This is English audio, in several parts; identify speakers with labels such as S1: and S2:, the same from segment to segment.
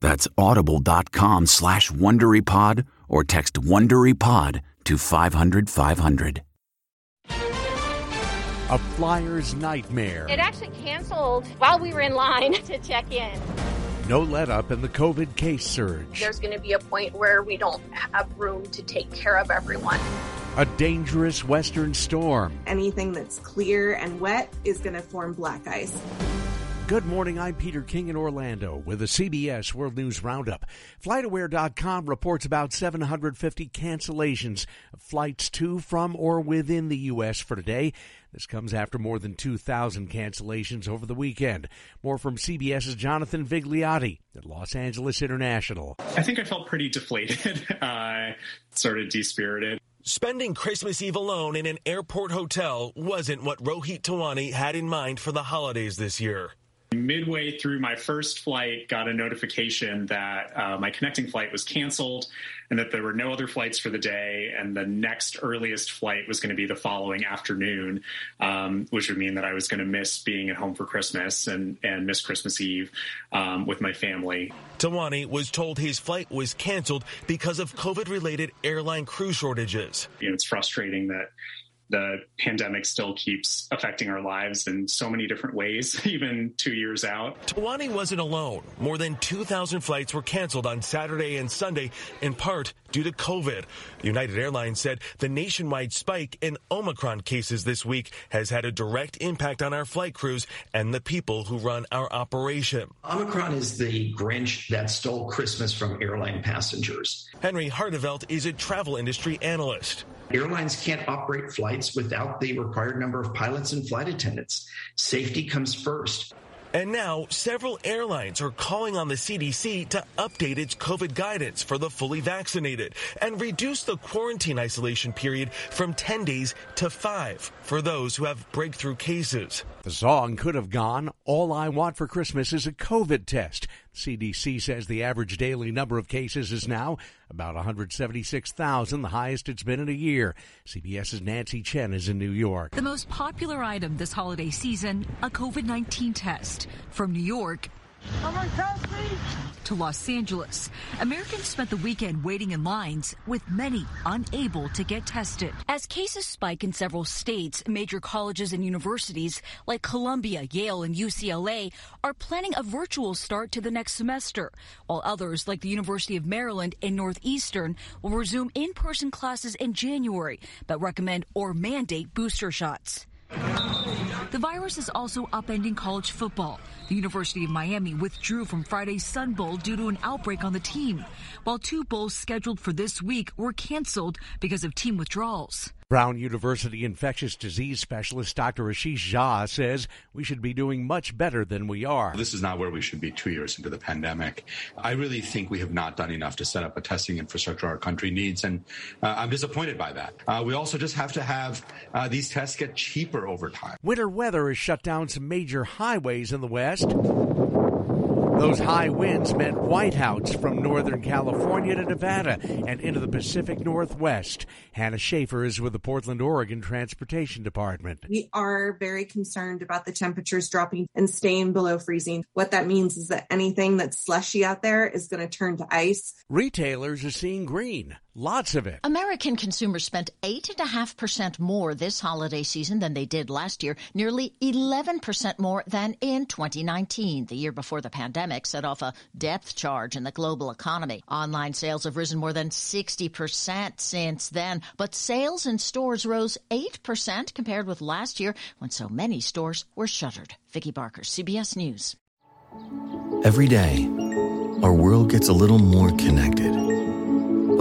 S1: That's audible.com slash WonderyPod or text WonderyPod to 500 500.
S2: A flyer's nightmare.
S3: It actually canceled while we were in line to check in.
S2: No let up in the COVID case surge.
S4: There's going to be a point where we don't have room to take care of everyone.
S2: A dangerous western storm.
S5: Anything that's clear and wet is going to form black ice.
S2: Good morning. I'm Peter King in Orlando with the CBS World News Roundup. FlightAware.com reports about 750 cancellations of flights to, from, or within the U.S. for today. This comes after more than 2,000 cancellations over the weekend. More from CBS's Jonathan Vigliotti at Los Angeles International.
S6: I think I felt pretty deflated, uh, sort of dispirited.
S7: Spending Christmas Eve alone in an airport hotel wasn't what Rohit Tawani had in mind for the holidays this year.
S6: Midway through my first flight, got a notification that uh, my connecting flight was canceled and that there were no other flights for the day. And the next earliest flight was going to be the following afternoon, um, which would mean that I was going to miss being at home for Christmas and, and miss Christmas Eve um, with my family.
S7: Tawani was told his flight was canceled because of COVID related airline crew shortages.
S6: You know, it's frustrating that the pandemic still keeps affecting our lives in so many different ways, even two years out.
S7: Tawani wasn't alone. More than 2,000 flights were canceled on Saturday and Sunday, in part due to COVID. United Airlines said the nationwide spike in Omicron cases this week has had a direct impact on our flight crews and the people who run our operation.
S8: Omicron is the Grinch that stole Christmas from airline passengers.
S7: Henry Harteveldt is a travel industry analyst.
S8: Airlines can't operate flights without the required number of pilots and flight attendants. Safety comes first.
S7: And now, several airlines are calling on the CDC to update its COVID guidance for the fully vaccinated and reduce the quarantine isolation period from 10 days to 5 for those who have breakthrough cases.
S2: The song could have gone, All I Want for Christmas is a COVID test. CDC says the average daily number of cases is now about 176,000, the highest it's been in a year. CBS's Nancy Chen is in New York.
S9: The most popular item this holiday season, a COVID 19 test. From New York, to Los Angeles. Americans spent the weekend waiting in lines, with many unable to get tested. As cases spike in several states, major colleges and universities like Columbia, Yale, and UCLA are planning a virtual start to the next semester, while others like the University of Maryland and Northeastern will resume in-person classes in January, but recommend or mandate booster shots. The virus is also upending college football. The University of Miami withdrew from Friday's Sun Bowl due to an outbreak on the team, while two bowls scheduled for this week were canceled because of team withdrawals.
S2: Brown University infectious disease specialist Dr. Ashish Jha says we should be doing much better than we are.
S10: This is not where we should be two years into the pandemic. I really think we have not done enough to set up a testing infrastructure our country needs, and uh, I'm disappointed by that. Uh, we also just have to have uh, these tests get cheaper over time.
S2: Winter weather has shut down some major highways in the West. Those high winds meant whiteouts from Northern California to Nevada and into the Pacific Northwest. Hannah Schaefer is with the Portland, Oregon Transportation Department.
S5: We are very concerned about the temperatures dropping and staying below freezing. What that means is that anything that's slushy out there is going to turn to ice.
S2: Retailers are seeing green. Lots of it.
S11: American consumers spent 8.5% more this holiday season than they did last year, nearly 11% more than in 2019, the year before the pandemic set off a depth charge in the global economy. Online sales have risen more than 60% since then, but sales in stores rose 8% compared with last year when so many stores were shuttered. Vicki Barker, CBS News.
S12: Every day, our world gets a little more connected but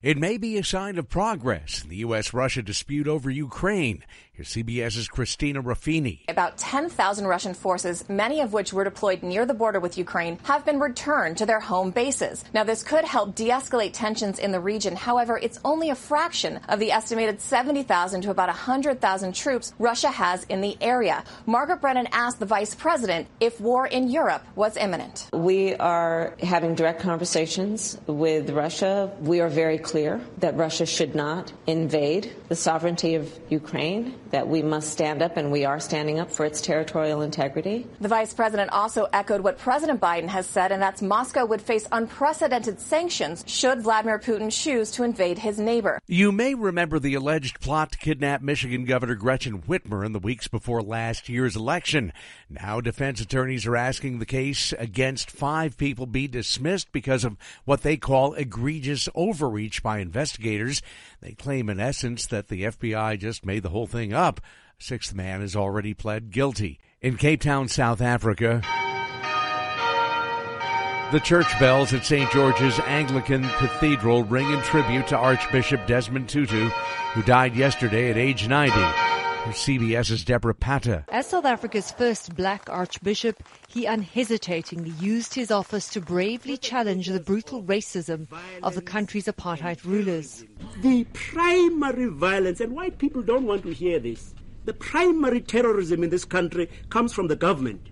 S2: It may be a sign of progress in the U.S. Russia dispute over Ukraine. Here's CBS's Christina Ruffini.
S13: About 10,000 Russian forces, many of which were deployed near the border with Ukraine, have been returned to their home bases. Now, this could help de escalate tensions in the region. However, it's only a fraction of the estimated 70,000 to about 100,000 troops Russia has in the area. Margaret Brennan asked the vice president if war in Europe was imminent.
S14: We are having direct conversations with Russia. We are very clear that Russia should not invade the sovereignty of Ukraine, that we must stand up, and we are standing up for its territorial integrity.
S13: The vice president also echoed what President Biden has said, and that's Moscow would face unprecedented sanctions should Vladimir Putin choose to invade his neighbor.
S2: You may remember the alleged plot to kidnap Michigan Governor Gretchen Whitmer in the weeks before last year's election. Now, defense attorneys are asking the case against five people be dismissed because of what they call egregious overreach by investigators. They claim, in essence, that the FBI just made the whole thing up. Sixth man has already pled guilty. In Cape Town, South Africa, the church bells at St. George's Anglican Cathedral ring in tribute to Archbishop Desmond Tutu, who died yesterday at age 90. CBS's Deborah Patta.
S15: As South Africa's first black archbishop, he unhesitatingly used his office to bravely challenge the brutal racism of the country's apartheid rulers.
S16: The primary violence, and white people don't want to hear this, the primary terrorism in this country comes from the government.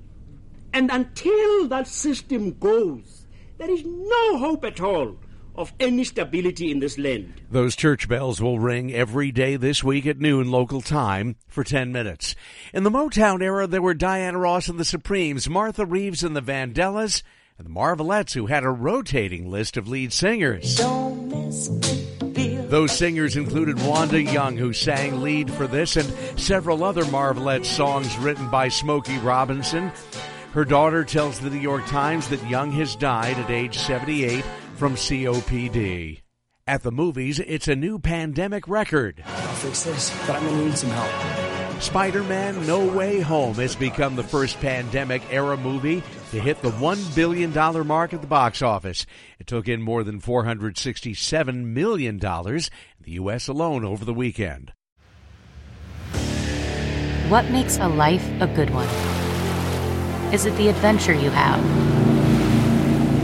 S16: And until that system goes, there is no hope at all of any stability in this land.
S2: Those church bells will ring every day this week at noon local time for 10 minutes. In the Motown era, there were Diana Ross and the Supremes, Martha Reeves and the Vandellas, and the Marvelettes, who had a rotating list of lead singers. Those singers included Wanda Young, who sang lead for this, and several other Marvelettes songs written by Smokey Robinson. Her daughter tells the New York Times that Young has died at age 78 from COPD. At the movies, it's a new pandemic record.
S17: I'll fix this, but I'm going to need some help.
S2: Spider Man No Way Home has become the first pandemic era movie to hit the $1 billion mark at the box office. It took in more than $467 million in the U.S. alone over the weekend.
S18: What makes a life a good one? Is it the adventure you have?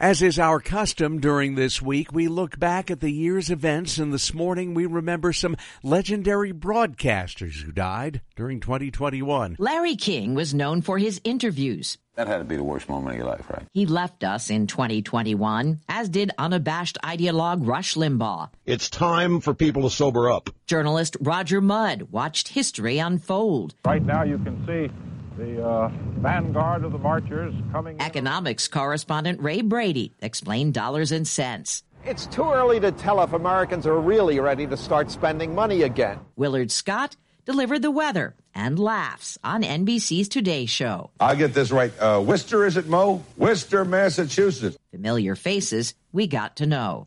S2: As is our custom during this week, we look back at the year's events, and this morning we remember some legendary broadcasters who died during 2021.
S19: Larry King was known for his interviews.
S20: That had to be the worst moment of your life, right?
S19: He left us in 2021, as did unabashed ideologue Rush Limbaugh.
S21: It's time for people to sober up.
S19: Journalist Roger Mudd watched history unfold.
S22: Right now, you can see the uh, vanguard of the marchers coming.
S19: Economics correspondent Ray Brady explained dollars and cents.
S23: It's too early to tell if Americans are really ready to start spending money again.
S19: Willard Scott delivered the weather and laughs on NBC's Today Show.
S21: I get this right. Uh, Worcester, is it, Mo? Worcester, Massachusetts.
S19: Familiar faces we got to know.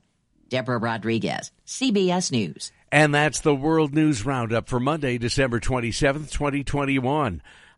S19: Deborah Rodriguez, CBS News.
S2: And that's the World News Roundup for Monday, December 27th, 2021.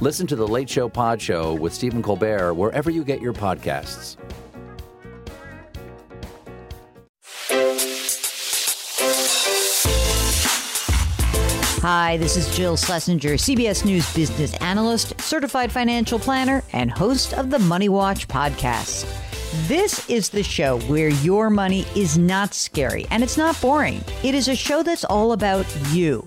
S24: Listen to the Late Show Pod Show with Stephen Colbert wherever you get your podcasts.
S25: Hi, this is Jill Schlesinger, CBS News business analyst, certified financial planner, and host of the Money Watch podcast. This is the show where your money is not scary and it's not boring. It is a show that's all about you.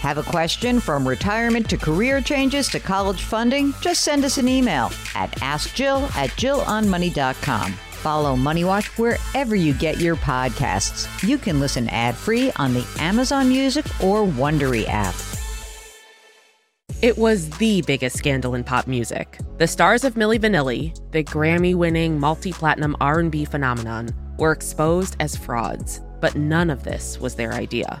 S25: Have a question from retirement to career changes to college funding? Just send us an email at askjill at jillonmoney.com. Follow Money Watch wherever you get your podcasts. You can listen ad-free on the Amazon Music or Wondery app.
S26: It was the biggest scandal in pop music. The stars of Milli Vanilli, the Grammy-winning multi-platinum R&B phenomenon, were exposed as frauds, but none of this was their idea.